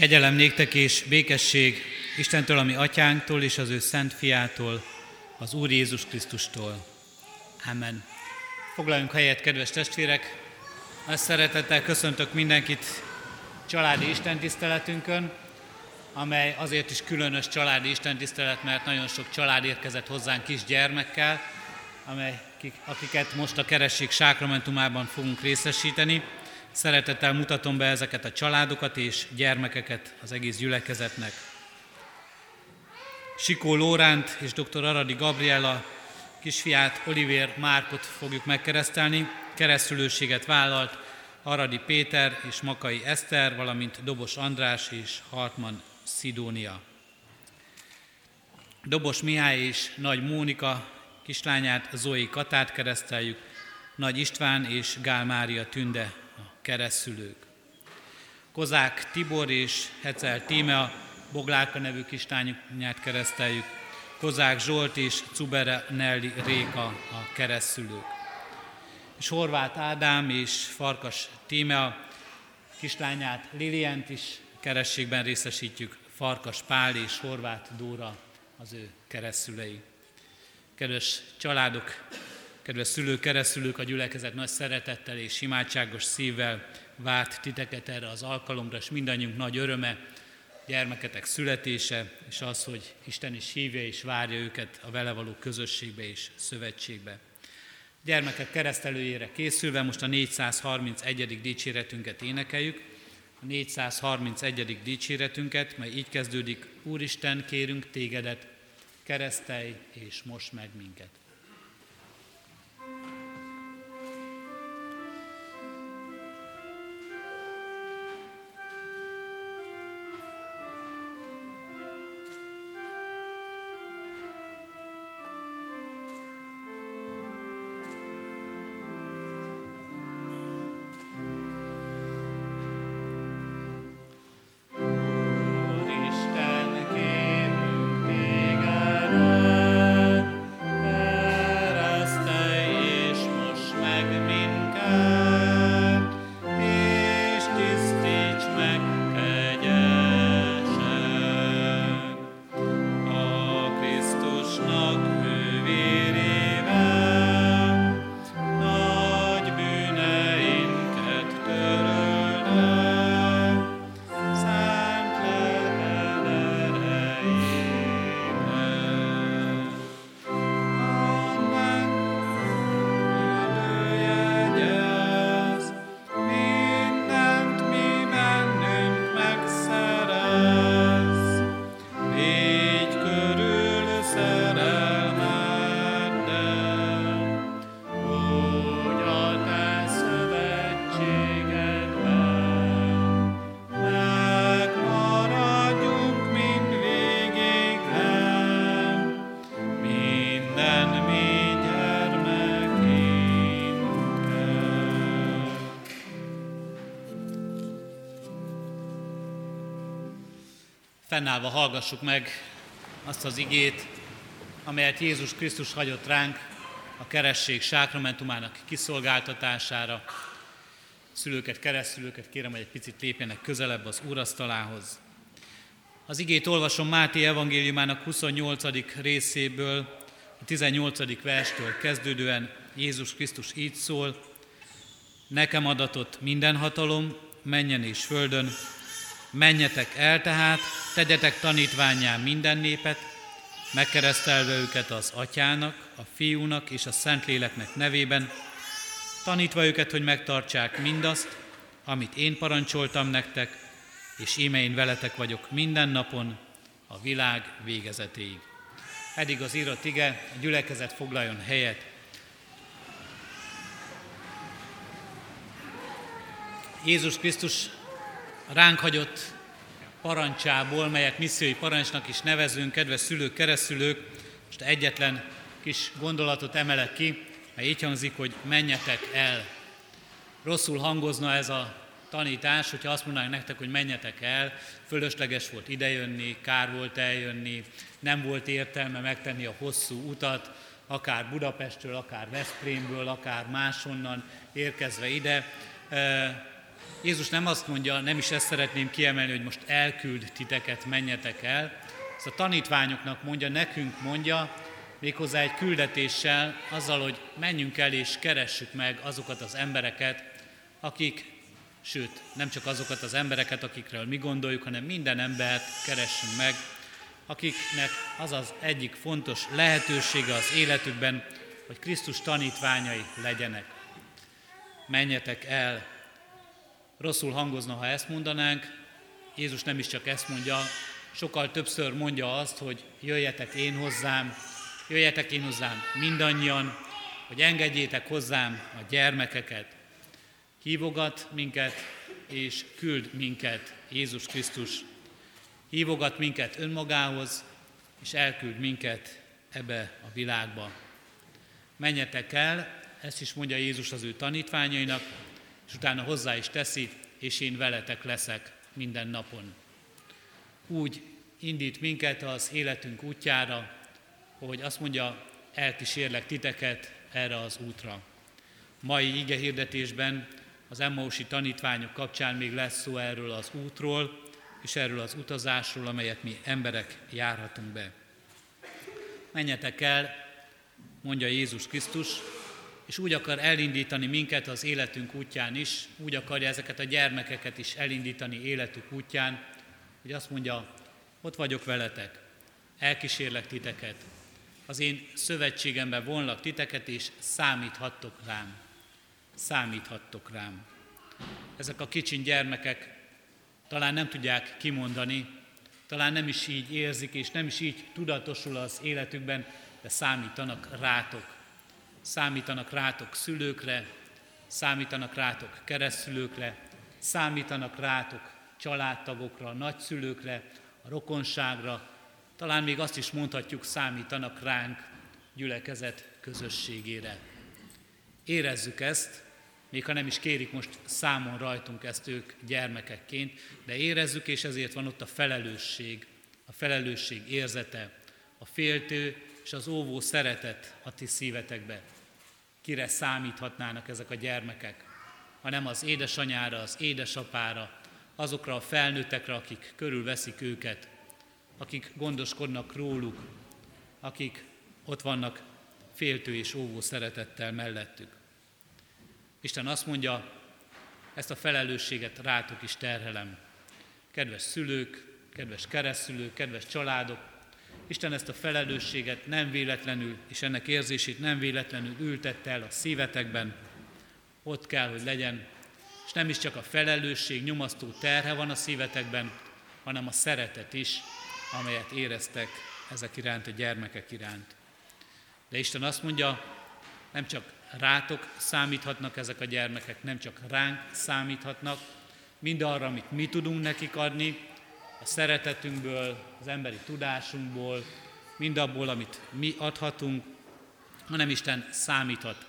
Kegyelem néktek és békesség Istentől, ami atyánktól és az ő szent fiától, az Úr Jézus Krisztustól. Amen. Foglaljunk helyet, kedves testvérek! Ezt szeretettel köszöntök mindenkit családi istentiszteletünkön, amely azért is különös családi istentisztelet, mert nagyon sok család érkezett hozzánk kis gyermekkel, amely, akiket most a keresség sákramentumában fogunk részesíteni. Szeretettel mutatom be ezeket a családokat és gyermekeket az egész gyülekezetnek. Sikó Lóránt és dr. Aradi Gabriela kisfiát, Oliver Márkot fogjuk megkeresztelni. Keresztülőséget vállalt Aradi Péter és Makai Eszter, valamint Dobos András és Hartman Szidónia. Dobos Mihály és Nagy Mónika kislányát, Zoe Katát kereszteljük, Nagy István és Gál Mária Tünde keresztülők. Kozák Tibor és Hecel Tímea, Boglárka nevű kislányát kereszteljük, Kozák Zsolt és Cubere Nelli Réka a keresztülők. És Horváth Ádám és Farkas Tímea kislányát Lilient is kerességben részesítjük, Farkas Pál és Horváth Dóra az ő keresztülei. Kedves családok, Kedves szülők, keresztülők, a gyülekezet nagy szeretettel és imádságos szívvel várt titeket erre az alkalomra, és mindannyiunk nagy öröme, gyermeketek születése, és az, hogy Isten is hívja és várja őket a vele való közösségbe és szövetségbe. Gyermekek keresztelőjére készülve most a 431. dicséretünket énekeljük. A 431. dicséretünket, mely így kezdődik, Úristen, kérünk tégedet, keresztelj és most meg minket. Fennállva hallgassuk meg azt az igét, amelyet Jézus Krisztus hagyott ránk a keresség sákramentumának kiszolgáltatására. Szülőket, keresztülőket kérem, hogy egy picit lépjenek közelebb az úrasztalához. Az igét olvasom Máté evangéliumának 28. részéből, a 18. verstől kezdődően Jézus Krisztus így szól, Nekem adatott minden hatalom, menjen és földön, Menjetek el tehát, tegyetek tanítványá minden népet, megkeresztelve őket az atyának, a fiúnak és a szentléleknek nevében, tanítva őket, hogy megtartsák mindazt, amit én parancsoltam nektek, és íme én veletek vagyok minden napon, a világ végezetéig. Eddig az írott ige, a gyülekezet foglaljon helyet. Jézus Krisztus ránk hagyott parancsából, melyet missziói parancsnak is nevezünk, kedves szülők, keresztülők, most egyetlen kis gondolatot emelek ki, mely így hangzik, hogy menjetek el. Rosszul hangozna ez a tanítás, hogyha azt mondanánk nektek, hogy menjetek el, fölösleges volt idejönni, kár volt eljönni, nem volt értelme megtenni a hosszú utat, akár Budapestről, akár Veszprémből, akár máshonnan érkezve ide Jézus nem azt mondja, nem is ezt szeretném kiemelni, hogy most elküld titeket, menjetek el. Ezt a tanítványoknak mondja, nekünk mondja, méghozzá egy küldetéssel, azzal, hogy menjünk el és keressük meg azokat az embereket, akik, sőt, nem csak azokat az embereket, akikről mi gondoljuk, hanem minden embert keressünk meg, akiknek az az egyik fontos lehetősége az életükben, hogy Krisztus tanítványai legyenek. Menjetek el. Rosszul hangozna, ha ezt mondanánk. Jézus nem is csak ezt mondja, sokkal többször mondja azt, hogy jöjjetek én hozzám, jöjjetek én hozzám mindannyian, hogy engedjétek hozzám a gyermekeket. Hívogat minket és küld minket Jézus Krisztus. Hívogat minket önmagához, és elküld minket ebbe a világba. Menjetek el, ezt is mondja Jézus az ő tanítványainak, és utána hozzá is teszi, és én veletek leszek minden napon. Úgy indít minket az életünk útjára, hogy azt mondja, elkísérlek titeket erre az útra. Mai ige hirdetésben az Emmausi tanítványok kapcsán még lesz szó erről az útról, és erről az utazásról, amelyet mi emberek járhatunk be. Menjetek el, mondja Jézus Krisztus, és úgy akar elindítani minket az életünk útján is, úgy akarja ezeket a gyermekeket is elindítani életük útján, hogy azt mondja, ott vagyok veletek, elkísérlek titeket, az én szövetségembe vonlak titeket, és számíthattok rám. Számíthattok rám. Ezek a kicsin gyermekek talán nem tudják kimondani, talán nem is így érzik, és nem is így tudatosul az életükben, de számítanak rátok. Számítanak rátok szülőkre, számítanak rátok keresztülőkre, számítanak rátok családtagokra, nagyszülőkre, a rokonságra, talán még azt is mondhatjuk, számítanak ránk gyülekezet közösségére. Érezzük ezt, még ha nem is kérik most számon rajtunk ezt ők gyermekekként, de érezzük, és ezért van ott a felelősség, a felelősség érzete, a féltő és az óvó szeretet a ti szívetekbe. Kire számíthatnának ezek a gyermekek, hanem az édesanyára, az édesapára, azokra a felnőttekre, akik körülveszik őket, akik gondoskodnak róluk, akik ott vannak féltő és óvó szeretettel mellettük. Isten azt mondja, ezt a felelősséget rátok is terhelem. Kedves szülők, kedves keresztülők, kedves családok, Isten ezt a felelősséget nem véletlenül, és ennek érzését nem véletlenül ültette el a szívetekben. Ott kell, hogy legyen, és nem is csak a felelősség nyomasztó terhe van a szívetekben, hanem a szeretet is, amelyet éreztek ezek iránt, a gyermekek iránt. De Isten azt mondja, nem csak rátok számíthatnak ezek a gyermekek, nem csak ránk számíthatnak, mind arra, amit mi tudunk nekik adni, a szeretetünkből, az emberi tudásunkból, mind abból, amit mi adhatunk, hanem Isten számíthat.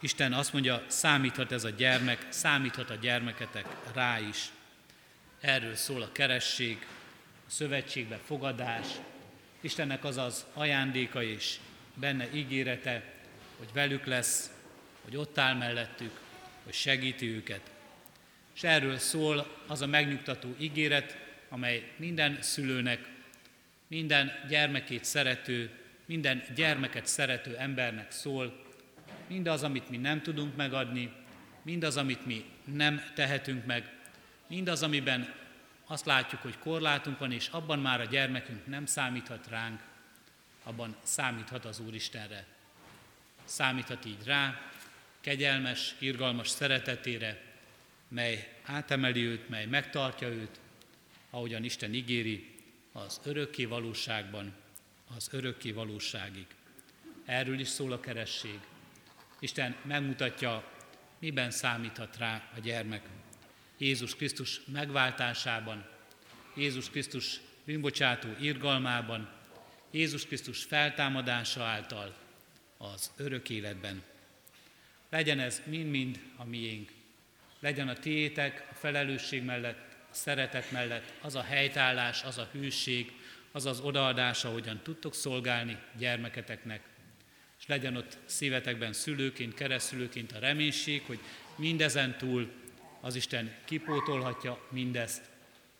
Isten azt mondja, számíthat ez a gyermek, számíthat a gyermeketek rá is. Erről szól a keresség, a szövetségbe fogadás, Istennek az az ajándéka és benne ígérete, hogy velük lesz, hogy ott áll mellettük, hogy segíti őket. És erről szól az a megnyugtató ígéret, amely minden szülőnek, minden gyermekét szerető, minden gyermeket szerető embernek szól, mindaz, amit mi nem tudunk megadni, mindaz, amit mi nem tehetünk meg, mindaz, amiben azt látjuk, hogy korlátunk van, és abban már a gyermekünk nem számíthat ránk, abban számíthat az Úristenre. Számíthat így rá, kegyelmes, irgalmas szeretetére, mely átemeli őt, mely megtartja őt, ahogyan Isten ígéri, az örökké valóságban, az örökké valóságig. Erről is szól a keresség. Isten megmutatja, miben számíthat rá a gyermek. Jézus Krisztus megváltásában, Jézus Krisztus bűnbocsátó irgalmában, Jézus Krisztus feltámadása által az örök életben. Legyen ez mind-mind a miénk. Legyen a tiétek a felelősség mellett, szeretet mellett, az a helytállás, az a hűség, az az odaadás, ahogyan tudtok szolgálni gyermeketeknek. És legyen ott szívetekben szülőként, keresztülőként a reménység, hogy mindezen túl az Isten kipótolhatja mindezt,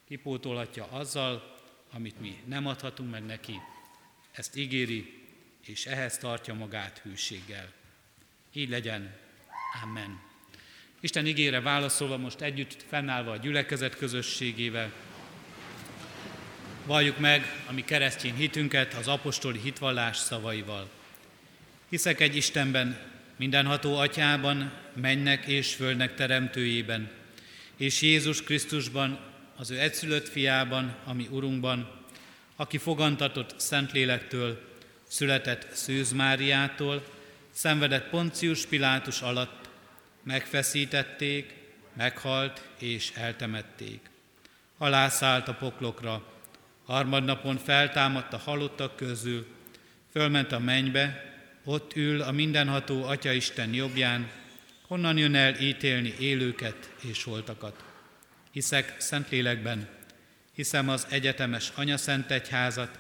kipótolhatja azzal, amit mi nem adhatunk meg neki. Ezt ígéri, és ehhez tartja magát hűséggel. Így legyen. Amen. Isten ígére válaszolva most együtt fennállva a gyülekezet közösségével, valljuk meg a mi keresztény hitünket az apostoli hitvallás szavaival. Hiszek egy Istenben, mindenható atyában, mennek és földnek teremtőjében, és Jézus Krisztusban, az ő egyszülött fiában, ami Urunkban, aki fogantatott Szentlélektől, született Szűz Máriától, szenvedett Poncius Pilátus alatt, megfeszítették, meghalt és eltemették. Alászállt a poklokra, harmadnapon feltámadt a halottak közül, fölment a mennybe, ott ül a mindenható Atya Isten jobbján, honnan jön el ítélni élőket és holtakat. Hiszek Szentlélekben, hiszem az egyetemes Anya Szent Egyházat,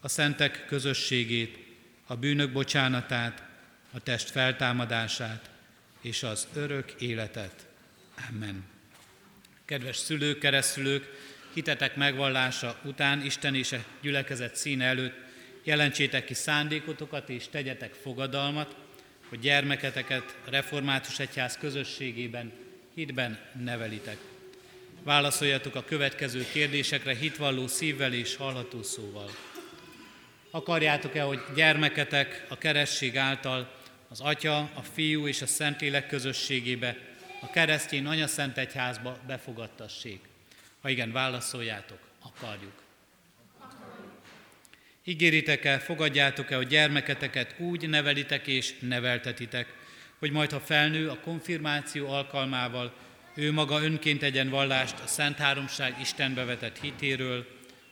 a szentek közösségét, a bűnök bocsánatát, a test feltámadását és az örök életet. Amen. Kedves szülők, keresztülők, hitetek megvallása után Isten és a gyülekezet színe előtt jelentsétek ki szándékotokat és tegyetek fogadalmat, hogy gyermeketeket Református Egyház közösségében, hitben nevelitek. Válaszoljatok a következő kérdésekre hitvalló szívvel és hallható szóval. Akarjátok-e, hogy gyermeketek a keresztség által az Atya, a Fiú és a Szentlélek közösségébe, a keresztény Anya Szent Egyházba befogadtassék? Ha igen, válaszoljátok, akarjuk. Ígéritek-e, fogadjátok-e, hogy gyermeketeket úgy nevelitek és neveltetitek, hogy majd, ha felnő a konfirmáció alkalmával, ő maga önként tegyen vallást a Szent Háromság Istenbe vetett hitéről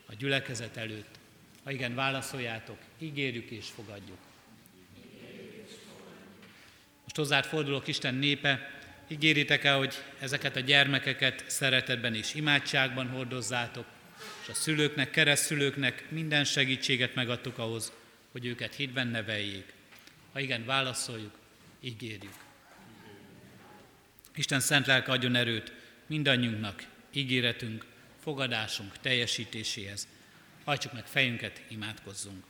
a gyülekezet előtt. Ha igen, válaszoljátok, ígérjük és fogadjuk. Most hozzád fordulok Isten népe, ígéritek el, hogy ezeket a gyermekeket szeretetben és imádságban hordozzátok, és a szülőknek, keresztülőknek minden segítséget megadtuk ahhoz, hogy őket hitben neveljék. Ha igen, válaszoljuk, ígérjük. Isten szent lelke adjon erőt mindannyiunknak, ígéretünk, fogadásunk teljesítéséhez. Hajtsuk meg fejünket, imádkozzunk.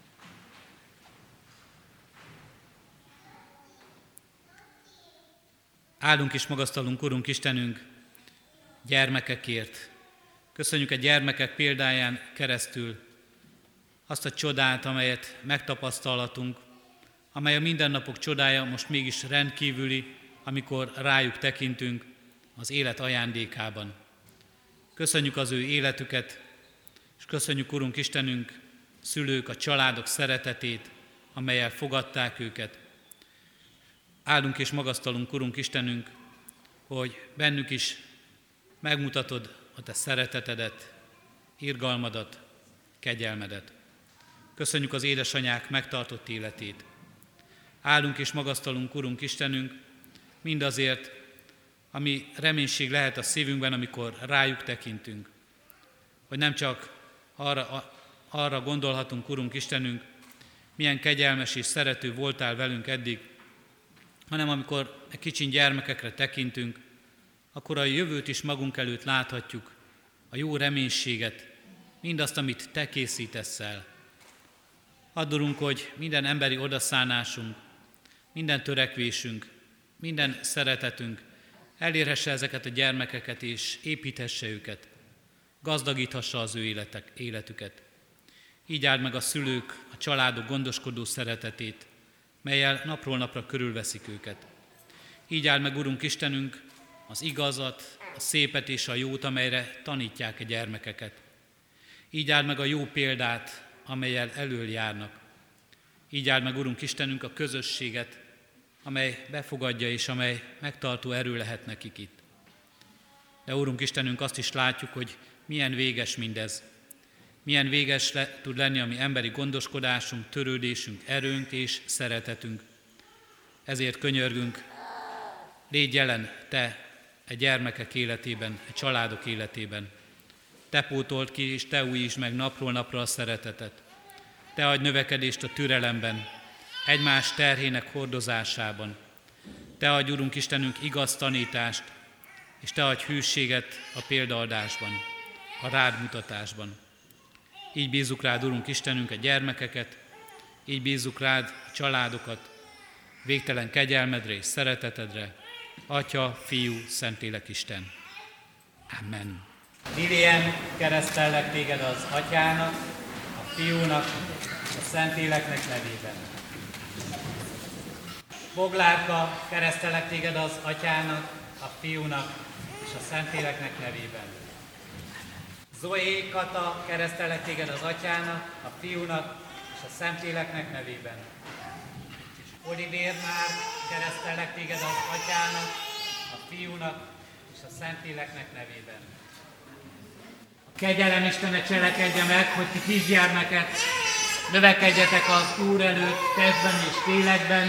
Áldunk és magasztalunk, Urunk Istenünk, gyermekekért, Köszönjük a gyermekek példáján keresztül azt a csodát, amelyet megtapasztalhatunk, amely a mindennapok csodája most mégis rendkívüli, amikor rájuk tekintünk az élet ajándékában. Köszönjük az ő életüket, és köszönjük, Urunk Istenünk, szülők, a családok szeretetét, amelyel fogadták őket. Áldunk és magasztalunk, Urunk Istenünk, hogy bennük is megmutatod a Te szeretetedet, irgalmadat, kegyelmedet. Köszönjük az édesanyák megtartott életét. Állunk és magasztalunk, Urunk Istenünk, mindazért, ami reménység lehet a szívünkben, amikor rájuk tekintünk. Hogy nem csak arra, arra gondolhatunk, Urunk Istenünk, milyen kegyelmes és szerető voltál velünk eddig, hanem amikor egy kicsin gyermekekre tekintünk, akkor a jövőt is magunk előtt láthatjuk, a jó reménységet, mindazt, amit Te készítesz el. Addurunk, hogy minden emberi odaszánásunk, minden törekvésünk, minden szeretetünk elérhesse ezeket a gyermekeket és építhesse őket, gazdagíthassa az ő életek, életüket. Így áld meg a szülők, a családok gondoskodó szeretetét, melyel napról napra körülveszik őket. Így áld meg, Urunk Istenünk, az igazat, a szépet és a jót, amelyre tanítják a gyermekeket. Így áld meg a jó példát, amelyel elől járnak. Így áld meg, Urunk Istenünk, a közösséget, amely befogadja és amely megtartó erő lehet nekik itt. De Úrunk Istenünk, azt is látjuk, hogy milyen véges mindez. Milyen véges le, tud lenni a mi emberi gondoskodásunk, törődésünk, erőnk és szeretetünk. Ezért könyörgünk, légy jelen Te egy gyermekek életében, egy családok életében. Te pótolt ki, és Te újíts meg napról napra a szeretetet. Te adj növekedést a türelemben, egymás terhének hordozásában. Te adj, Urunk Istenünk, igaz tanítást, és Te adj hűséget a példaadásban, a rád mutatásban. Így bízzuk rád, Urunk Istenünk, a gyermekeket, így bízzuk rád a családokat, végtelen kegyelmedre és szeretetedre, Atya, Fiú, Szentlélek Isten. Amen. Lilian, keresztellek téged az Atyának, a Fiúnak, a Szentléleknek nevében. Boglárka, keresztelek téged az Atyának, a Fiúnak és a Szentléleknek nevében. Zoé Kata, keresztelek téged az Atyának, a Fiúnak és a Szentléleknek nevében. Olivér már, keresztelek téged az Atyának, a Fiúnak és a Szentléleknek nevében. A kegyelem Istene cselekedje meg, hogy ti kisgyermeket növekedjetek az Úr előtt testben és lélekben,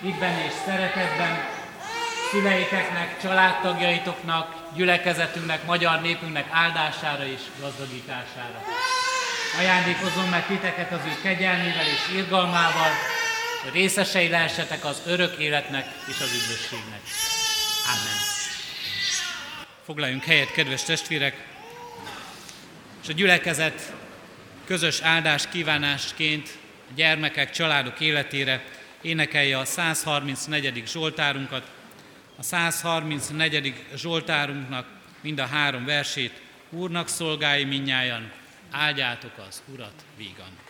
hitben és szeretetben, szüleiteknek, családtagjaitoknak, gyülekezetünknek, magyar népünknek áldására és gazdagítására. Ajándékozom meg titeket az ő kegyelmével és irgalmával, hogy részesei lehessetek az örök életnek és az üdvösségnek. Amen. Foglaljunk helyet, kedves testvérek, és a gyülekezet közös áldás kívánásként a gyermekek, családok életére énekelje a 134. Zsoltárunkat. A 134. Zsoltárunknak mind a három versét Úrnak szolgálj minnyájan, áldjátok az Urat vígan.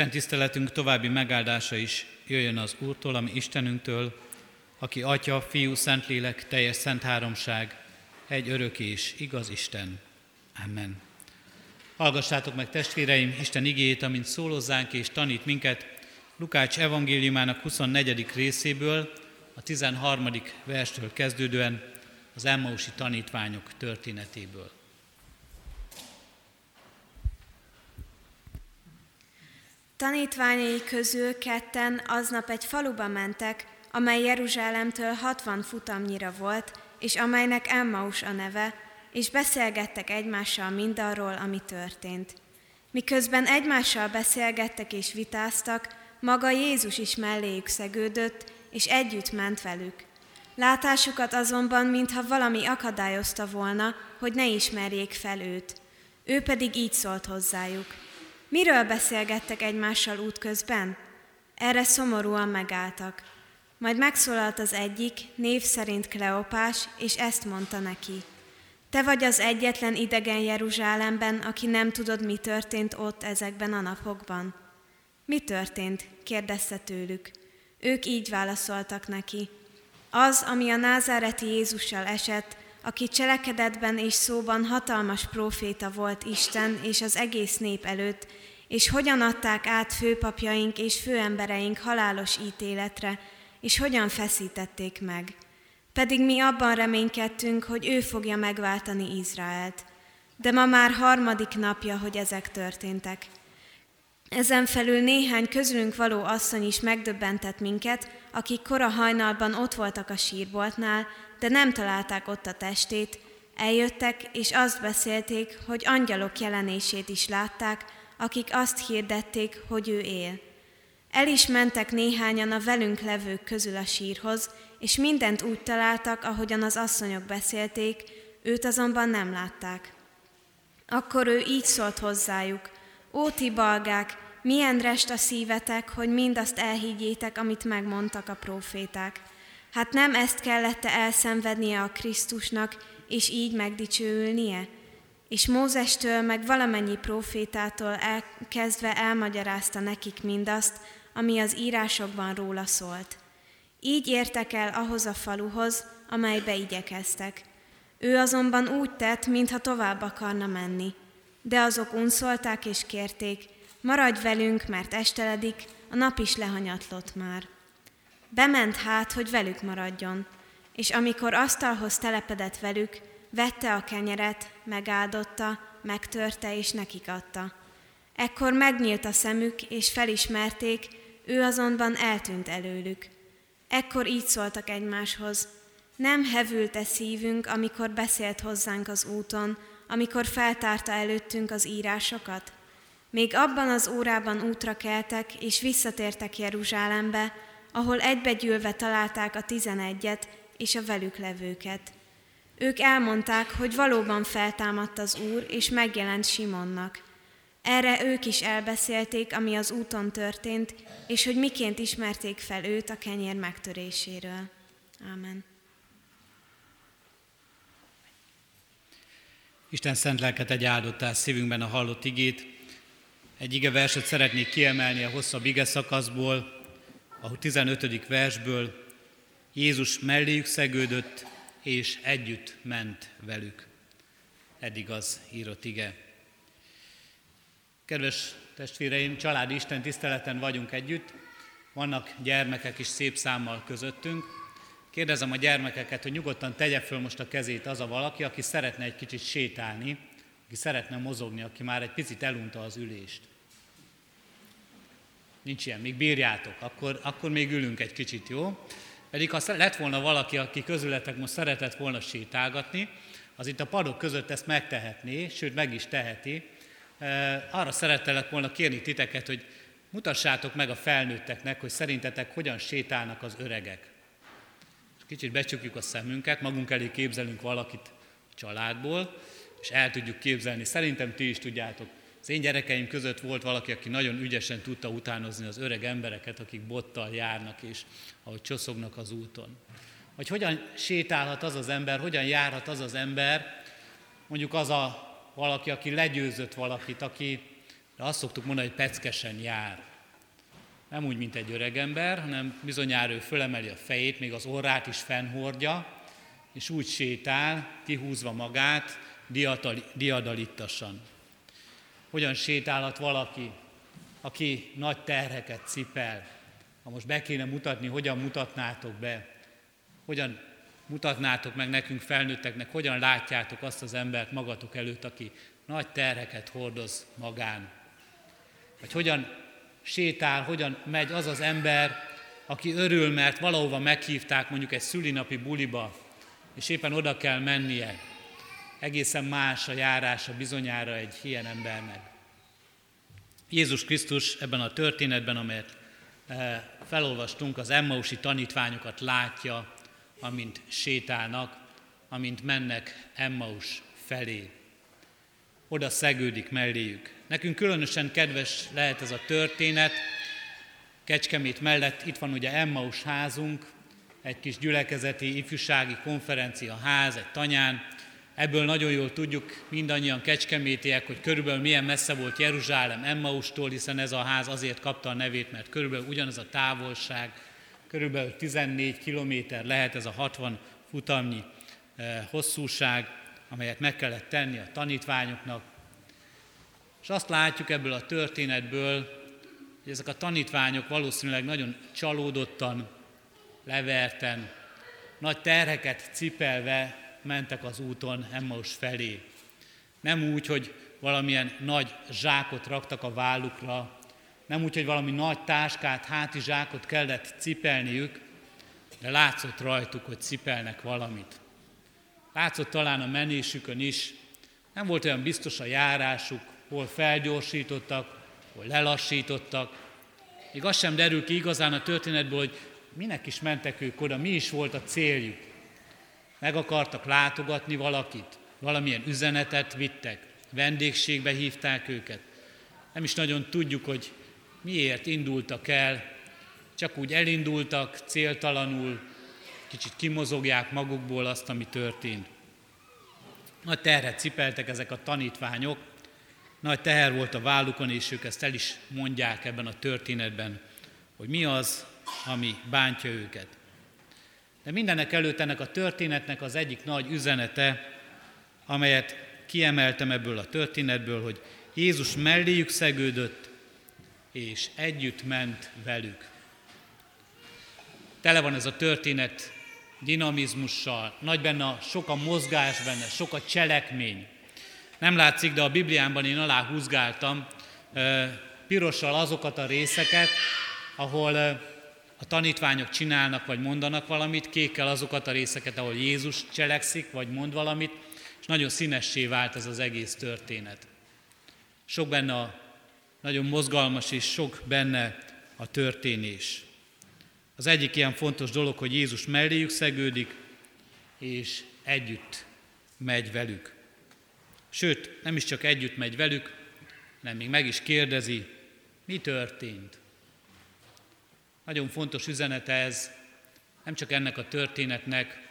Isten tiszteletünk további megáldása is jöjjön az Úrtól, ami Istenünktől, aki Atya, Fiú, Szentlélek, teljes szent háromság, egy örök és igaz Isten. Amen. Hallgassátok meg testvéreim Isten igéjét, amint szólozzánk és tanít minket Lukács evangéliumának 24. részéből, a 13. verstől kezdődően az Emmausi tanítványok történetéből. Tanítványai közül ketten aznap egy faluba mentek, amely Jeruzsálemtől 60 futamnyira volt, és amelynek Emmaus a neve, és beszélgettek egymással mindarról, ami történt. Miközben egymással beszélgettek és vitáztak, maga Jézus is melléjük szegődött, és együtt ment velük. Látásukat azonban, mintha valami akadályozta volna, hogy ne ismerjék fel őt. Ő pedig így szólt hozzájuk. Miről beszélgettek egymással útközben? Erre szomorúan megálltak. Majd megszólalt az egyik, név szerint Kleopás, és ezt mondta neki. Te vagy az egyetlen idegen Jeruzsálemben, aki nem tudod, mi történt ott ezekben a napokban. Mi történt? kérdezte tőlük. Ők így válaszoltak neki. Az, ami a názáreti Jézussal esett, aki cselekedetben és szóban hatalmas próféta volt Isten és az egész nép előtt, és hogyan adták át főpapjaink és főembereink halálos ítéletre, és hogyan feszítették meg. Pedig mi abban reménykedtünk, hogy ő fogja megváltani Izraelt. De ma már harmadik napja, hogy ezek történtek. Ezen felül néhány közülünk való asszony is megdöbbentett minket, akik kora hajnalban ott voltak a sírboltnál, de nem találták ott a testét, eljöttek és azt beszélték, hogy angyalok jelenését is látták, akik azt hirdették, hogy ő él. El is mentek néhányan a velünk levők közül a sírhoz, és mindent úgy találtak, ahogyan az asszonyok beszélték, őt azonban nem látták. Akkor ő így szólt hozzájuk, Ó ti balgák, milyen rest a szívetek, hogy mindazt elhiggyétek, amit megmondtak a proféták. Hát nem ezt kellette elszenvednie a Krisztusnak, és így megdicsőülnie? És Mózestől meg valamennyi profétától elkezdve elmagyarázta nekik mindazt, ami az írásokban róla szólt. Így értek el ahhoz a faluhoz, amelybe igyekeztek. Ő azonban úgy tett, mintha tovább akarna menni. De azok unszolták és kérték, maradj velünk, mert esteledik, a nap is lehanyatlott már. Bement hát, hogy velük maradjon, és amikor asztalhoz telepedett velük, vette a kenyeret, megáldotta, megtörte és nekik adta. Ekkor megnyílt a szemük, és felismerték, ő azonban eltűnt előlük. Ekkor így szóltak egymáshoz, nem hevült-e szívünk, amikor beszélt hozzánk az úton, amikor feltárta előttünk az írásokat? Még abban az órában útra keltek, és visszatértek Jeruzsálembe, ahol egybegyűlve találták a tizenegyet és a velük levőket. Ők elmondták, hogy valóban feltámadt az Úr, és megjelent Simonnak. Erre ők is elbeszélték, ami az úton történt, és hogy miként ismerték fel őt a kenyér megtöréséről. Ámen. Isten szent lelket egy áldottál szívünkben a hallott igét. Egy ige verset szeretnék kiemelni a hosszabb ige szakaszból, a 15. versből. Jézus melléjük szegődött, és együtt ment velük. Eddig az írott ige. Kedves testvéreim, családi Isten tiszteleten vagyunk együtt, vannak gyermekek is szép számmal közöttünk. Kérdezem a gyermekeket, hogy nyugodtan tegye föl most a kezét az a valaki, aki szeretne egy kicsit sétálni, aki szeretne mozogni, aki már egy picit elunta az ülést. Nincs ilyen, még bírjátok, akkor, akkor még ülünk egy kicsit, jó? Pedig ha lett volna valaki, aki közületek most szeretett volna sétálgatni, az itt a padok között ezt megtehetné, sőt meg is teheti. Arra szerettelek volna kérni titeket, hogy mutassátok meg a felnőtteknek, hogy szerintetek hogyan sétálnak az öregek. Kicsit becsukjuk a szemünket, magunk elé képzelünk valakit a családból, és el tudjuk képzelni. Szerintem ti is tudjátok, az én gyerekeim között volt valaki, aki nagyon ügyesen tudta utánozni az öreg embereket, akik bottal járnak és ahogy csoszognak az úton. Vagy hogyan sétálhat az az ember, hogyan járhat az az ember, mondjuk az a valaki, aki legyőzött valakit, aki azt szoktuk mondani, hogy peckesen jár. Nem úgy, mint egy öreg ember, hanem bizonyára ő fölemeli a fejét, még az orrát is fennhordja, és úgy sétál, kihúzva magát, diadalittasan. Hogyan sétálhat valaki, aki nagy terheket cipel? Ha most be kéne mutatni, hogyan mutatnátok be? Hogyan mutatnátok meg nekünk felnőtteknek, hogyan látjátok azt az embert magatok előtt, aki nagy terheket hordoz magán? Vagy hogyan sétál, hogyan megy az az ember, aki örül, mert valahova meghívták mondjuk egy szülinapi buliba, és éppen oda kell mennie, egészen más a járása bizonyára egy ilyen embernek. Jézus Krisztus ebben a történetben, amelyet eh, felolvastunk, az Emmausi tanítványokat látja, amint sétálnak, amint mennek Emmaus felé. Oda szegődik melléjük. Nekünk különösen kedves lehet ez a történet. Kecskemét mellett itt van ugye Emmaus házunk, egy kis gyülekezeti ifjúsági konferencia ház, egy tanyán, Ebből nagyon jól tudjuk mindannyian kecskemétiek, hogy körülbelül milyen messze volt Jeruzsálem Emmaustól, hiszen ez a ház azért kapta a nevét, mert körülbelül ugyanaz a távolság, körülbelül 14 kilométer lehet ez a 60 futamnyi eh, hosszúság, amelyet meg kellett tenni a tanítványoknak. És azt látjuk ebből a történetből, hogy ezek a tanítványok valószínűleg nagyon csalódottan, leverten, nagy terheket cipelve mentek az úton Emmaus felé. Nem úgy, hogy valamilyen nagy zsákot raktak a vállukra, nem úgy, hogy valami nagy táskát, háti zsákot kellett cipelniük, de látszott rajtuk, hogy cipelnek valamit. Látszott talán a menésükön is, nem volt olyan biztos a járásuk, hol felgyorsítottak, hol lelassítottak. Még az sem derül ki igazán a történetből, hogy minek is mentek ők oda, mi is volt a céljuk. Meg akartak látogatni valakit, valamilyen üzenetet vittek, vendégségbe hívták őket. Nem is nagyon tudjuk, hogy miért indultak el, csak úgy elindultak céltalanul, kicsit kimozogják magukból azt, ami történt. Nagy terhet cipeltek ezek a tanítványok, nagy teher volt a vállukon, és ők ezt el is mondják ebben a történetben, hogy mi az, ami bántja őket. De mindenek előtt ennek a történetnek az egyik nagy üzenete, amelyet kiemeltem ebből a történetből, hogy Jézus melléjük szegődött, és együtt ment velük. Tele van ez a történet dinamizmussal, nagy benne a, sok a mozgás benne, sok a cselekmény. Nem látszik, de a Bibliámban én alá húzgáltam pirossal azokat a részeket, ahol a tanítványok csinálnak vagy mondanak valamit, kékkel azokat a részeket, ahol Jézus cselekszik vagy mond valamit, és nagyon színessé vált ez az egész történet. Sok benne a nagyon mozgalmas és sok benne a történés. Az egyik ilyen fontos dolog, hogy Jézus melléjük szegődik, és együtt megy velük. Sőt, nem is csak együtt megy velük, hanem még meg is kérdezi, mi történt. Nagyon fontos üzenete ez, nem csak ennek a történetnek,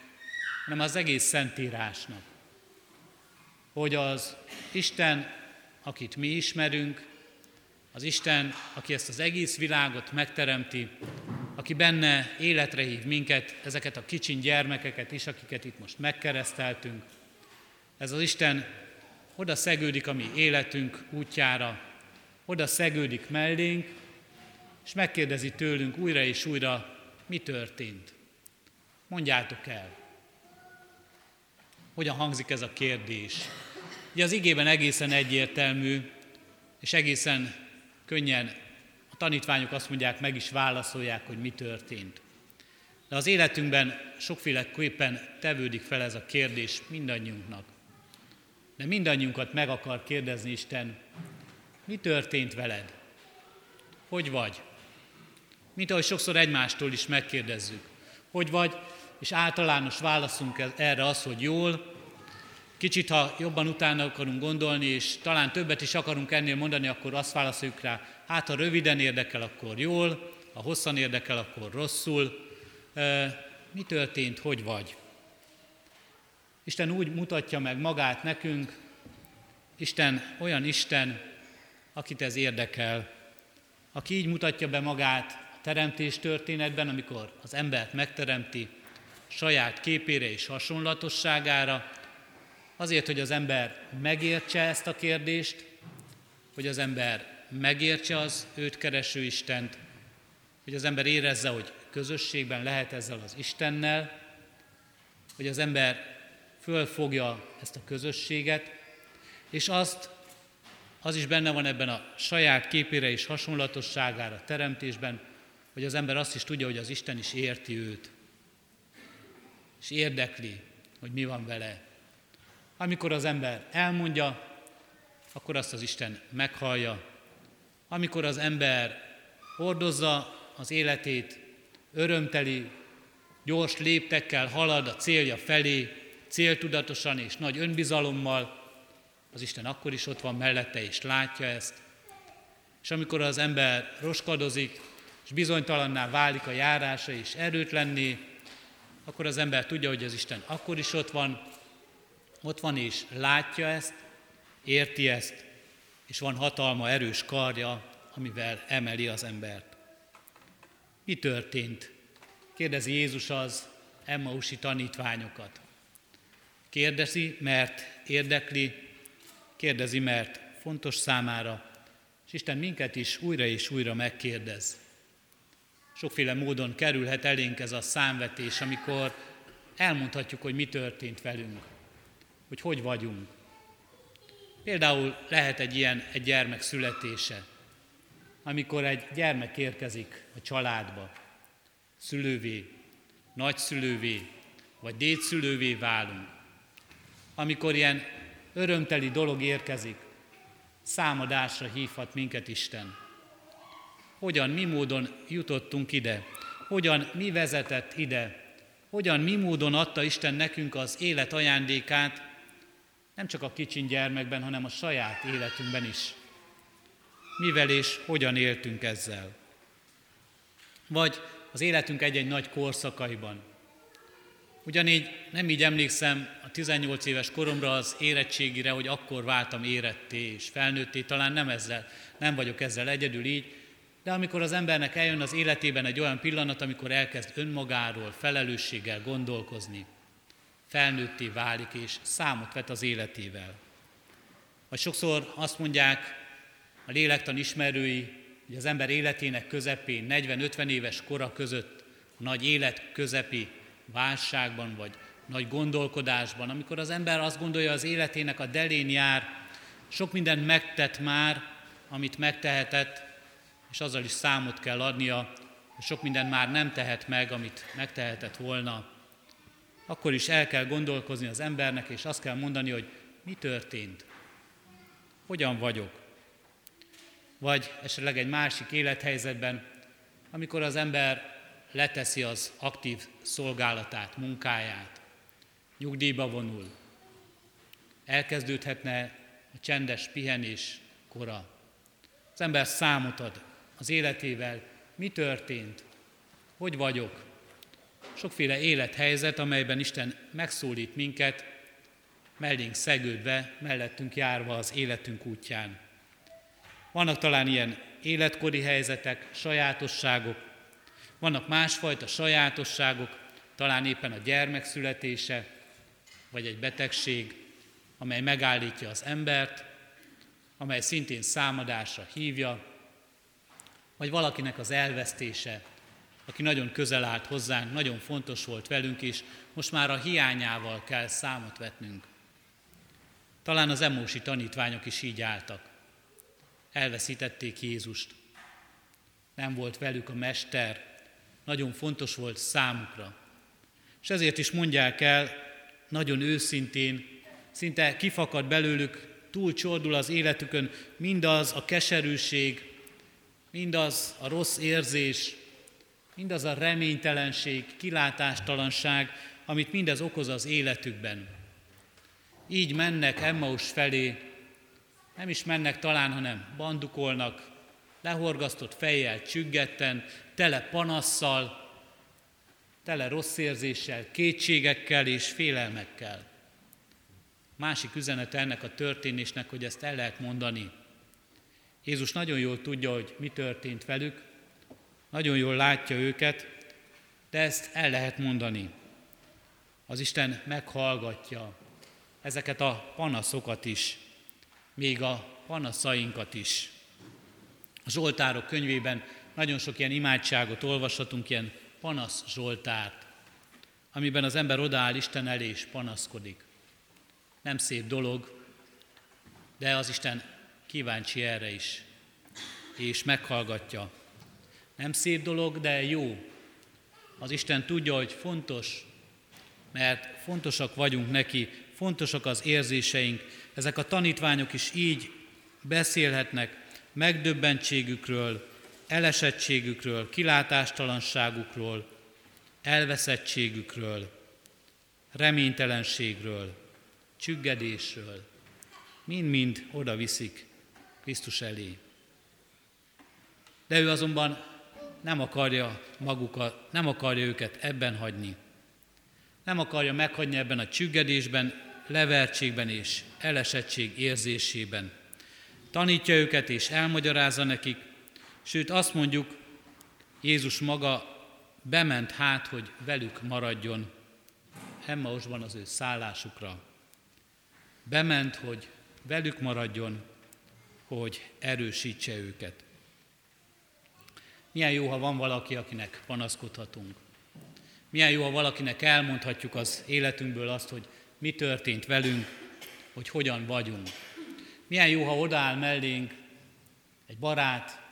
hanem az egész Szentírásnak. Hogy az Isten, akit mi ismerünk, az Isten, aki ezt az egész világot megteremti, aki benne életre hív minket, ezeket a kicsin gyermekeket is, akiket itt most megkereszteltünk. Ez az Isten oda szegődik a mi életünk útjára, oda szegődik mellénk, és megkérdezi tőlünk újra és újra, mi történt. Mondjátok el. Hogyan hangzik ez a kérdés? Ugye az igében egészen egyértelmű, és egészen könnyen a tanítványok azt mondják, meg is válaszolják, hogy mi történt. De az életünkben sokféleképpen tevődik fel ez a kérdés mindannyiunknak. De mindannyiunkat meg akar kérdezni Isten, mi történt veled? Hogy vagy? Mint ahogy sokszor egymástól is megkérdezzük. Hogy vagy? És általános válaszunk erre az, hogy jól. Kicsit, ha jobban utána akarunk gondolni, és talán többet is akarunk ennél mondani, akkor azt válaszoljuk rá, hát ha röviden érdekel, akkor jól, ha hosszan érdekel, akkor rosszul. Mi történt, hogy vagy? Isten úgy mutatja meg magát nekünk, Isten olyan Isten, akit ez érdekel, aki így mutatja be magát a teremtés történetben, amikor az embert megteremti saját képére és hasonlatosságára, azért, hogy az ember megértse ezt a kérdést, hogy az ember megértse az őt kereső Istent, hogy az ember érezze, hogy közösségben lehet ezzel az Istennel, hogy az ember fölfogja ezt a közösséget, és azt, az is benne van ebben a saját képére és hasonlatosságára teremtésben, hogy az ember azt is tudja, hogy az Isten is érti őt, és érdekli, hogy mi van vele. Amikor az ember elmondja, akkor azt az Isten meghallja. Amikor az ember hordozza az életét, örömteli, gyors léptekkel halad a célja felé, céltudatosan és nagy önbizalommal, az Isten akkor is ott van mellette és látja ezt. És amikor az ember roskadozik, és bizonytalanná válik a járása és erőtlenné, akkor az ember tudja, hogy az Isten akkor is ott van, ott van és látja ezt, érti ezt, és van hatalma, erős karja, amivel emeli az embert. Mi történt? Kérdezi Jézus az Emmausi tanítványokat. Kérdezi, mert érdekli, kérdezi, mert fontos számára, és Isten minket is újra és újra megkérdez. Sokféle módon kerülhet elénk ez a számvetés, amikor elmondhatjuk, hogy mi történt velünk, hogy hogy vagyunk. Például lehet egy ilyen egy gyermek születése, amikor egy gyermek érkezik a családba, szülővé, nagyszülővé, vagy dédszülővé válunk. Amikor ilyen örömteli dolog érkezik, számadásra hívhat minket Isten. Hogyan, mi módon jutottunk ide? Hogyan, mi vezetett ide? Hogyan, mi módon adta Isten nekünk az élet ajándékát, nem csak a kicsin gyermekben, hanem a saját életünkben is. Mivel és hogyan éltünk ezzel? Vagy az életünk egy-egy nagy korszakaiban. Ugyanígy nem így emlékszem 18 éves koromra az érettségire, hogy akkor váltam éretté és felnőtté, talán nem ezzel, nem vagyok ezzel egyedül így, de amikor az embernek eljön az életében egy olyan pillanat, amikor elkezd önmagáról, felelősséggel gondolkozni, felnőtté válik és számot vet az életével. Vagy sokszor azt mondják a lélektan ismerői, hogy az ember életének közepén, 40-50 éves kora között, nagy élet közepi válságban, vagy nagy gondolkodásban, amikor az ember azt gondolja, az életének a delén jár, sok mindent megtett már, amit megtehetett, és azzal is számot kell adnia, hogy sok mindent már nem tehet meg, amit megtehetett volna, akkor is el kell gondolkozni az embernek, és azt kell mondani, hogy mi történt, hogyan vagyok. Vagy esetleg egy másik élethelyzetben, amikor az ember leteszi az aktív szolgálatát, munkáját, nyugdíjba vonul, elkezdődhetne a csendes pihenés kora. Az ember számot ad az életével, mi történt, hogy vagyok. Sokféle élethelyzet, amelyben Isten megszólít minket, mellénk szegődve, mellettünk járva az életünk útján. Vannak talán ilyen életkori helyzetek, sajátosságok, vannak másfajta sajátosságok, talán éppen a gyermek születése, vagy egy betegség, amely megállítja az embert, amely szintén számadásra hívja, vagy valakinek az elvesztése, aki nagyon közel állt hozzánk, nagyon fontos volt velünk, és most már a hiányával kell számot vetnünk. Talán az emósi tanítványok is így álltak. Elveszítették Jézust. Nem volt velük a Mester, nagyon fontos volt számukra. És ezért is mondják el nagyon őszintén, szinte kifakad belőlük, túl csordul az életükön mindaz a keserűség, mindaz a rossz érzés, mindaz a reménytelenség, kilátástalanság, amit mindez okoz az életükben. Így mennek Emmaus felé, nem is mennek talán, hanem bandukolnak, lehorgasztott fejjel, csüggetten, tele panasszal, tele rossz érzéssel, kétségekkel és félelmekkel. Másik üzenet ennek a történésnek, hogy ezt el lehet mondani. Jézus nagyon jól tudja, hogy mi történt velük, nagyon jól látja őket, de ezt el lehet mondani. Az Isten meghallgatja ezeket a panaszokat is, még a panaszainkat is. A Zsoltárok könyvében nagyon sok ilyen imádságot olvashatunk, ilyen panasz Zsoltárt, amiben az ember odaáll Isten elé és panaszkodik. Nem szép dolog, de az Isten kíváncsi erre is, és meghallgatja. Nem szép dolog, de jó. Az Isten tudja, hogy fontos, mert fontosak vagyunk neki, fontosak az érzéseink. Ezek a tanítványok is így beszélhetnek megdöbbentségükről, elesettségükről, kilátástalanságukról, elveszettségükről, reménytelenségről, csüggedésről, mind-mind oda viszik Krisztus elé. De ő azonban nem akarja magukat, nem akarja őket ebben hagyni. Nem akarja meghagyni ebben a csüggedésben, levertségben és elesettség érzésében. Tanítja őket és elmagyarázza nekik, Sőt, azt mondjuk, Jézus maga bement hát, hogy velük maradjon Emmausban az ő szállásukra. Bement, hogy velük maradjon, hogy erősítse őket. Milyen jó, ha van valaki, akinek panaszkodhatunk. Milyen jó, ha valakinek elmondhatjuk az életünkből azt, hogy mi történt velünk, hogy hogyan vagyunk. Milyen jó, ha odáll mellénk egy barát,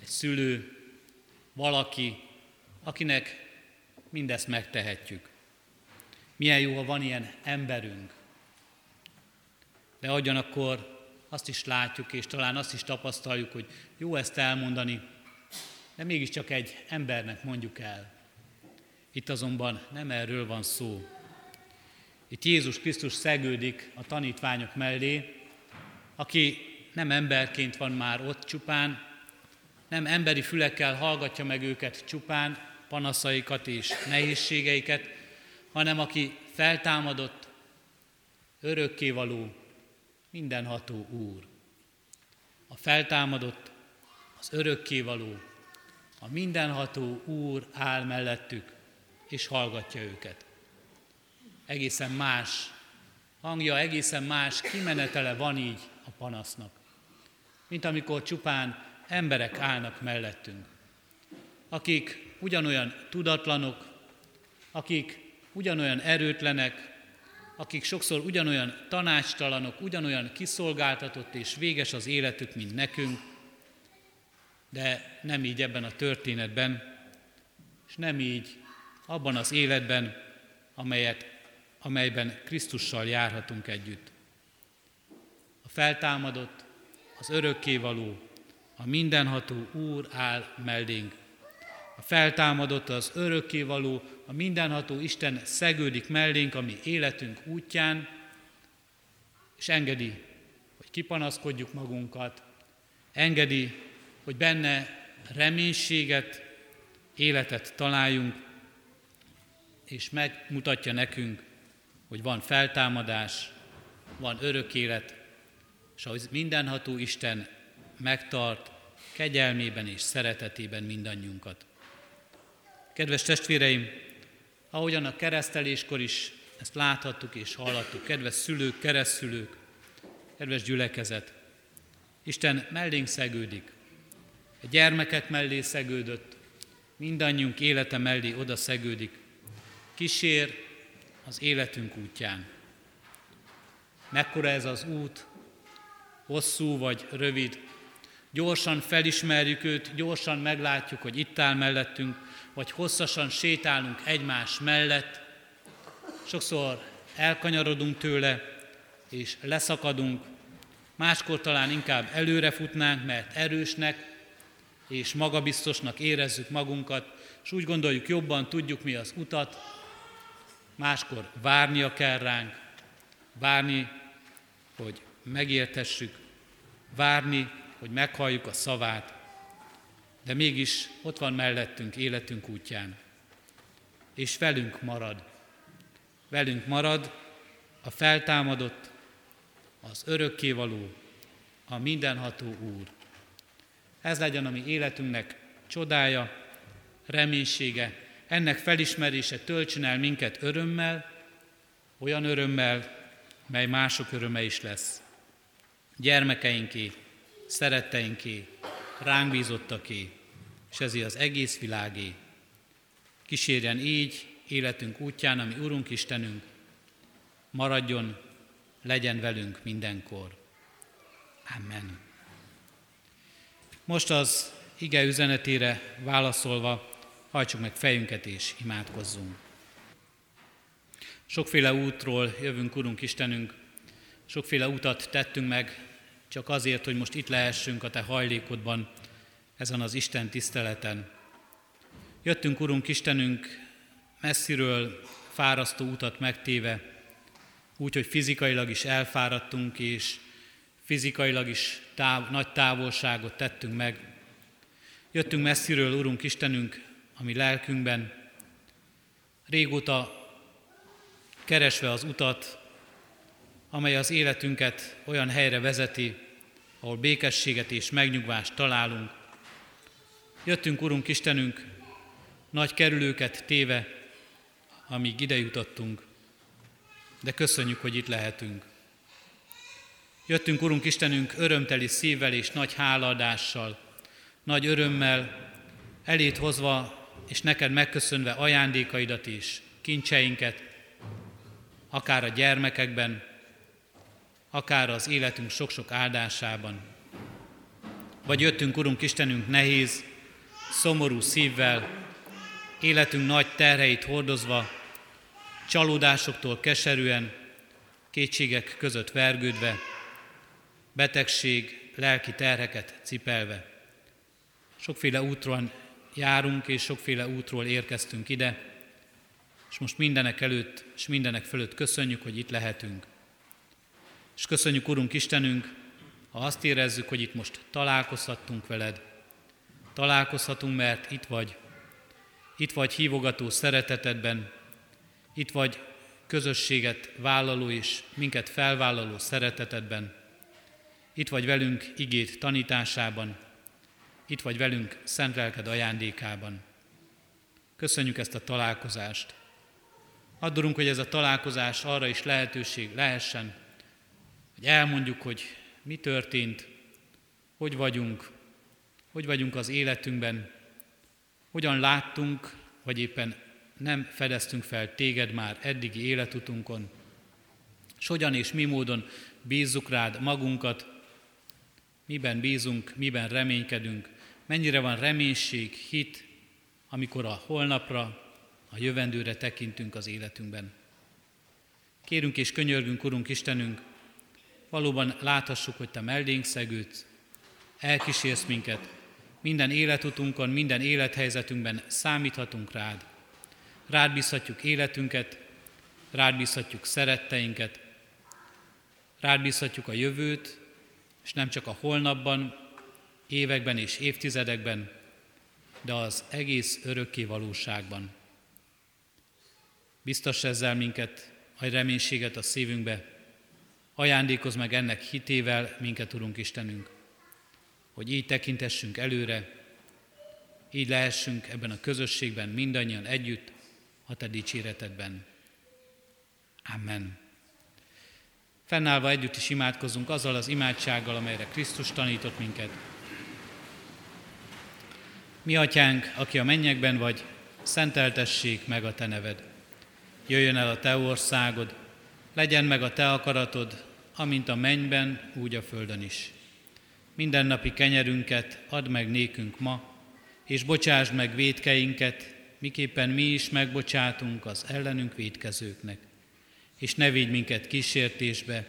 egy szülő, valaki, akinek mindezt megtehetjük. Milyen jó, ha van ilyen emberünk. De akkor azt is látjuk, és talán azt is tapasztaljuk, hogy jó ezt elmondani, de mégiscsak egy embernek mondjuk el. Itt azonban nem erről van szó. Itt Jézus Krisztus szegődik a tanítványok mellé, aki nem emberként van már ott csupán, nem emberi fülekkel hallgatja meg őket csupán, panaszaikat és nehézségeiket, hanem aki feltámadott, örökkévaló, mindenható Úr. A feltámadott, az örökkévaló, a mindenható Úr áll mellettük, és hallgatja őket. Egészen más hangja, egészen más kimenetele van így a panasznak, mint amikor csupán emberek állnak mellettünk, akik ugyanolyan tudatlanok, akik ugyanolyan erőtlenek, akik sokszor ugyanolyan tanácstalanok, ugyanolyan kiszolgáltatott és véges az életük, mint nekünk, de nem így ebben a történetben, és nem így abban az életben, amelyet, amelyben Krisztussal járhatunk együtt. A feltámadott, az örökkévaló, a mindenható Úr áll mellénk. A feltámadott az örökkévaló, a mindenható Isten szegődik mellénk a mi életünk útján, és engedi, hogy kipanaszkodjuk magunkat, engedi, hogy benne reménységet, életet találjunk, és megmutatja nekünk, hogy van feltámadás, van örök élet, és ahogy mindenható Isten megtart kegyelmében és szeretetében mindannyiunkat. Kedves testvéreim, ahogyan a kereszteléskor is ezt láthattuk és hallottuk, kedves szülők, keresztszülők, kedves gyülekezet, Isten mellénk szegődik, a gyermekek mellé szegődött, mindannyiunk élete mellé oda szegődik, kísér az életünk útján. Mekkora ez az út, hosszú vagy rövid, gyorsan felismerjük őt, gyorsan meglátjuk, hogy itt áll mellettünk, vagy hosszasan sétálunk egymás mellett. Sokszor elkanyarodunk tőle, és leszakadunk, máskor talán inkább előre futnánk, mert erősnek és magabiztosnak érezzük magunkat, és úgy gondoljuk, jobban tudjuk mi az utat, máskor várnia kell ránk, várni, hogy megértessük, várni, hogy meghalljuk a szavát, de mégis ott van mellettünk életünk útján, és velünk marad. Velünk marad a feltámadott, az örökkévaló, a mindenható Úr. Ez legyen a mi életünknek csodája, reménysége, ennek felismerése töltsön el minket örömmel, olyan örömmel, mely mások öröme is lesz. Gyermekeinké, szeretteinké, ránk bízottaké, és ezért az egész világé. Kísérjen így életünk útján, ami Urunk Istenünk, maradjon, legyen velünk mindenkor. Amen. Most az ige üzenetére válaszolva hajtsuk meg fejünket és imádkozzunk. Sokféle útról jövünk, Urunk Istenünk, sokféle utat tettünk meg csak azért, hogy most itt lehessünk a Te hajlékodban, ezen az Isten tiszteleten. Jöttünk, Urunk Istenünk, messziről fárasztó utat megtéve, úgy, hogy fizikailag is elfáradtunk, és fizikailag is táv, nagy távolságot tettünk meg. Jöttünk messziről, Urunk Istenünk, ami lelkünkben, régóta keresve az utat, amely az életünket olyan helyre vezeti, ahol békességet és megnyugvást találunk. Jöttünk, Urunk Istenünk, nagy kerülőket téve, amíg ide jutottunk, de köszönjük, hogy itt lehetünk. Jöttünk, Urunk Istenünk, örömteli szívvel és nagy hálaadással, nagy örömmel, elét hozva és neked megköszönve ajándékaidat is, kincseinket, akár a gyermekekben, akár az életünk sok-sok áldásában. Vagy jöttünk, Urunk Istenünk, nehéz, szomorú szívvel, életünk nagy terheit hordozva, csalódásoktól keserűen, kétségek között vergődve, betegség, lelki terheket cipelve. Sokféle útról járunk, és sokféle útról érkeztünk ide, és most mindenek előtt, és mindenek fölött köszönjük, hogy itt lehetünk. És köszönjük, Urunk Istenünk, ha azt érezzük, hogy itt most találkozhattunk veled. Találkozhatunk, mert itt vagy. Itt vagy hívogató szeretetedben, itt vagy közösséget vállaló és minket felvállaló szeretetedben. Itt vagy velünk igét tanításában, itt vagy velünk szent lelked ajándékában. Köszönjük ezt a találkozást. Addurunk, hogy ez a találkozás arra is lehetőség lehessen, hogy elmondjuk, hogy mi történt, hogy vagyunk, hogy vagyunk az életünkben, hogyan láttunk, vagy éppen nem fedeztünk fel téged már eddigi életutunkon, és hogyan és mi módon bízzuk rád magunkat, miben bízunk, miben reménykedünk, mennyire van reménység, hit, amikor a holnapra, a jövendőre tekintünk az életünkben. Kérünk és könyörgünk, Urunk Istenünk, valóban láthassuk, hogy Te mellénk szegődsz, elkísérsz minket, minden életutunkon, minden élethelyzetünkben számíthatunk rád. Rád bízhatjuk életünket, rád bízhatjuk szeretteinket, rád bízhatjuk a jövőt, és nem csak a holnapban, években és évtizedekben, de az egész örökké valóságban. Biztos ezzel minket, a reménységet a szívünkbe, ajándékoz meg ennek hitével minket, Urunk Istenünk, hogy így tekintessünk előre, így lehessünk ebben a közösségben mindannyian együtt, a Te dicséretedben. Amen. Fennállva együtt is imádkozunk azzal az imádsággal, amelyre Krisztus tanított minket. Mi atyánk, aki a mennyekben vagy, szenteltessék meg a te neved. Jöjjön el a te országod, legyen meg a te akaratod, amint a mennyben, úgy a földön is. Mindennapi kenyerünket add meg nékünk ma, és bocsásd meg védkeinket, miképpen mi is megbocsátunk az ellenünk védkezőknek. És ne védj minket kísértésbe,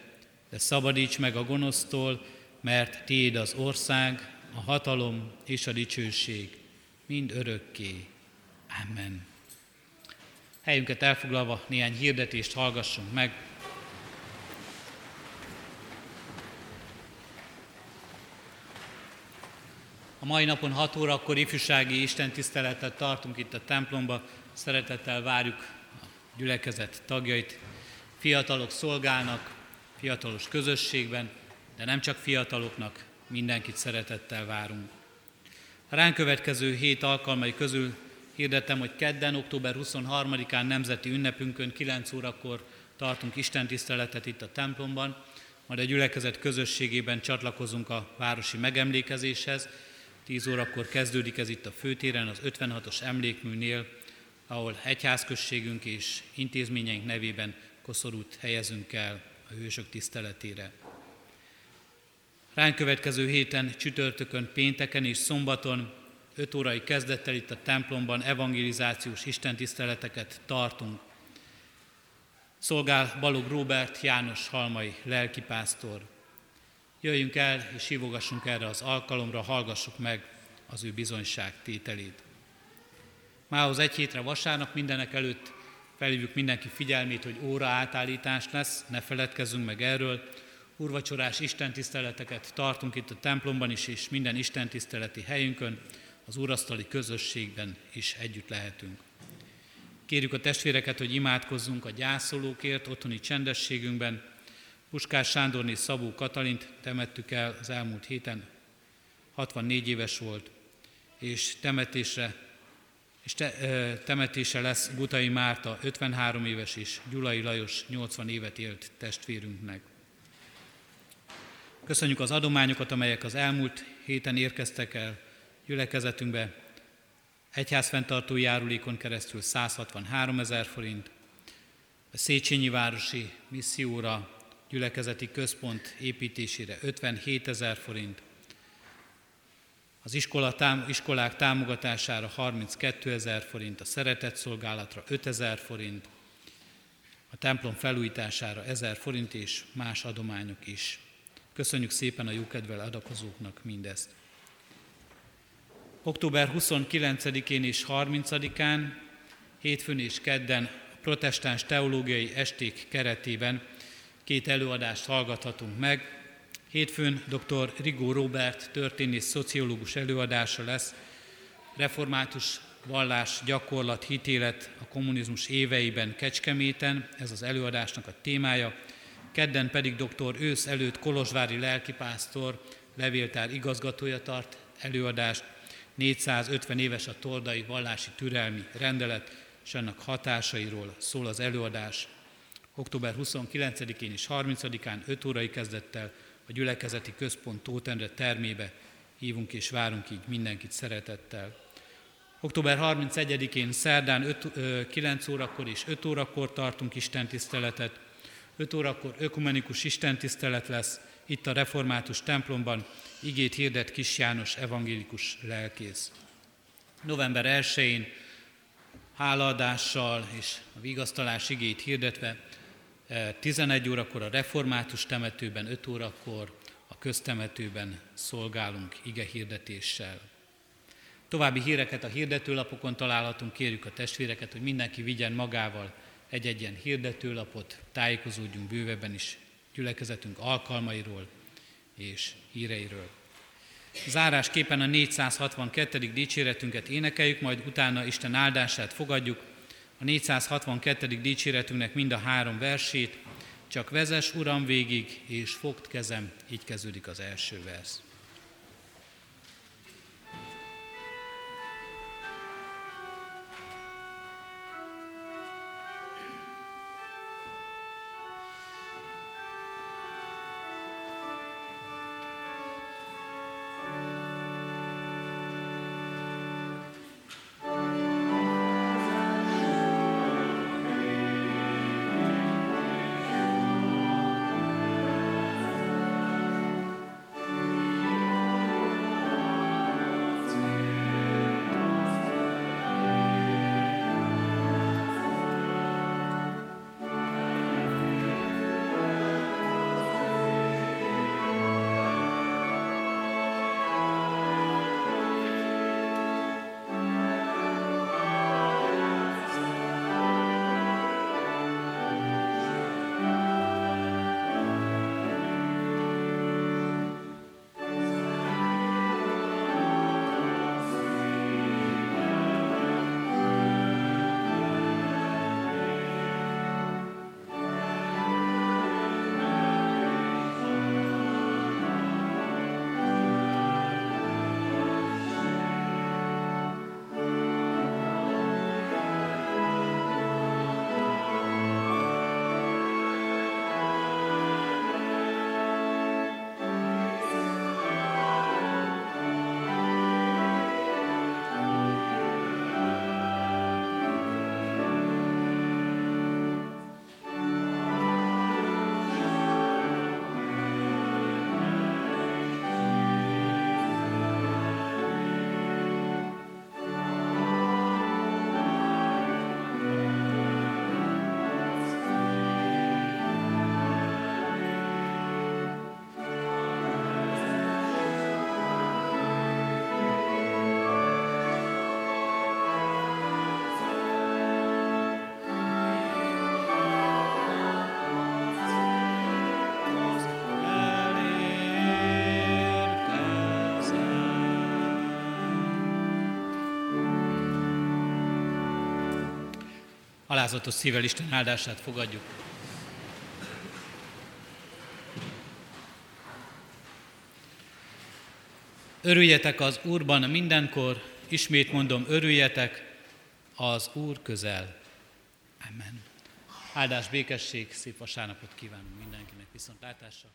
de szabadíts meg a gonosztól, mert Tiéd az ország, a hatalom és a dicsőség, mind örökké. Amen. Helyünket elfoglalva néhány hirdetést hallgassunk meg. A mai napon 6 órakor ifjúsági istentiszteletet tartunk itt a templomba. Szeretettel várjuk a gyülekezet tagjait. Fiatalok szolgálnak, fiatalos közösségben, de nem csak fiataloknak, mindenkit szeretettel várunk. A ránk következő hét alkalmai közül hirdettem, hogy kedden, október 23-án nemzeti ünnepünkön 9 órakor tartunk istentiszteletet itt a templomban, majd a gyülekezet közösségében csatlakozunk a városi megemlékezéshez, 10 órakor kezdődik ez itt a főtéren, az 56-os emlékműnél, ahol egyházközségünk és intézményeink nevében koszorút helyezünk el a hősök tiszteletére. Ránk következő héten, csütörtökön, pénteken és szombaton 5 órai kezdettel itt a templomban evangelizációs istentiszteleteket tartunk. Szolgál Balog Róbert János Halmai lelkipásztor. Jöjjünk el és hívogassunk erre az alkalomra, hallgassuk meg az ő bizonyság tételét. Mához egy hétre vasárnap mindenek előtt felhívjuk mindenki figyelmét, hogy óra átállítás lesz, ne feledkezzünk meg erről. Urvacsorás istentiszteleteket tartunk itt a templomban is, és minden istentiszteleti helyünkön, az úrasztali közösségben is együtt lehetünk. Kérjük a testvéreket, hogy imádkozzunk a gyászolókért otthoni csendességünkben, Puskás Sándorné Szabó Katalint temettük el az elmúlt héten, 64 éves volt, és temetésre és te, temetése lesz Gutai Márta, 53 éves, és Gyulai Lajos 80 évet élt testvérünknek. Köszönjük az adományokat, amelyek az elmúlt héten érkeztek el gyülekezetünkbe. Egyházfenntartó járulékon keresztül 163 ezer forint, a Széchenyi Városi Misszióra, gyülekezeti központ építésére 57 ezer forint, az iskola tám- iskolák támogatására 32 ezer forint, a szeretett szolgálatra 5 ezer forint, a templom felújítására 1000 forint és más adományok is. Köszönjük szépen a jókedvel adakozóknak mindezt. Október 29-én és 30-án, hétfőn és kedden a protestáns teológiai esték keretében két előadást hallgathatunk meg. Hétfőn dr. Rigó Robert történész szociológus előadása lesz, református vallás, gyakorlat, hitélet a kommunizmus éveiben Kecskeméten, ez az előadásnak a témája. Kedden pedig dr. Ősz előtt Kolozsvári lelkipásztor, levéltár igazgatója tart előadást, 450 éves a toldai vallási türelmi rendelet, és annak hatásairól szól az előadás. Október 29-én és 30-án 5 órai kezdettel a gyülekezeti központ Tótenre termébe hívunk és várunk így mindenkit szeretettel. Október 31-én szerdán 5, 9 órakor és 5 órakor tartunk Isten tiszteletet. 5 órakor ökumenikus istentisztelet lesz, itt a református templomban igét hirdet Kis János evangélikus lelkész. November 1-én hálaadással és a vigasztalás igét hirdetve 11 órakor a református temetőben, 5 órakor a köztemetőben szolgálunk ige hirdetéssel. További híreket a hirdetőlapokon találhatunk, kérjük a testvéreket, hogy mindenki vigyen magával egy-egy ilyen hirdetőlapot, tájékozódjunk bővebben is gyülekezetünk alkalmairól és híreiről. Zárásképpen a 462. dicséretünket énekeljük, majd utána Isten áldását fogadjuk. A 462. dicséretünknek mind a három versét, csak vezes Uram végig, és fogd kezem, így kezdődik az első vers. Alázatos szívvel Isten áldását fogadjuk. Örüljetek az Úrban mindenkor, ismét mondom, örüljetek, az Úr közel. Amen. Áldás, békesség, szép vasárnapot kívánunk mindenkinek viszontlátásra.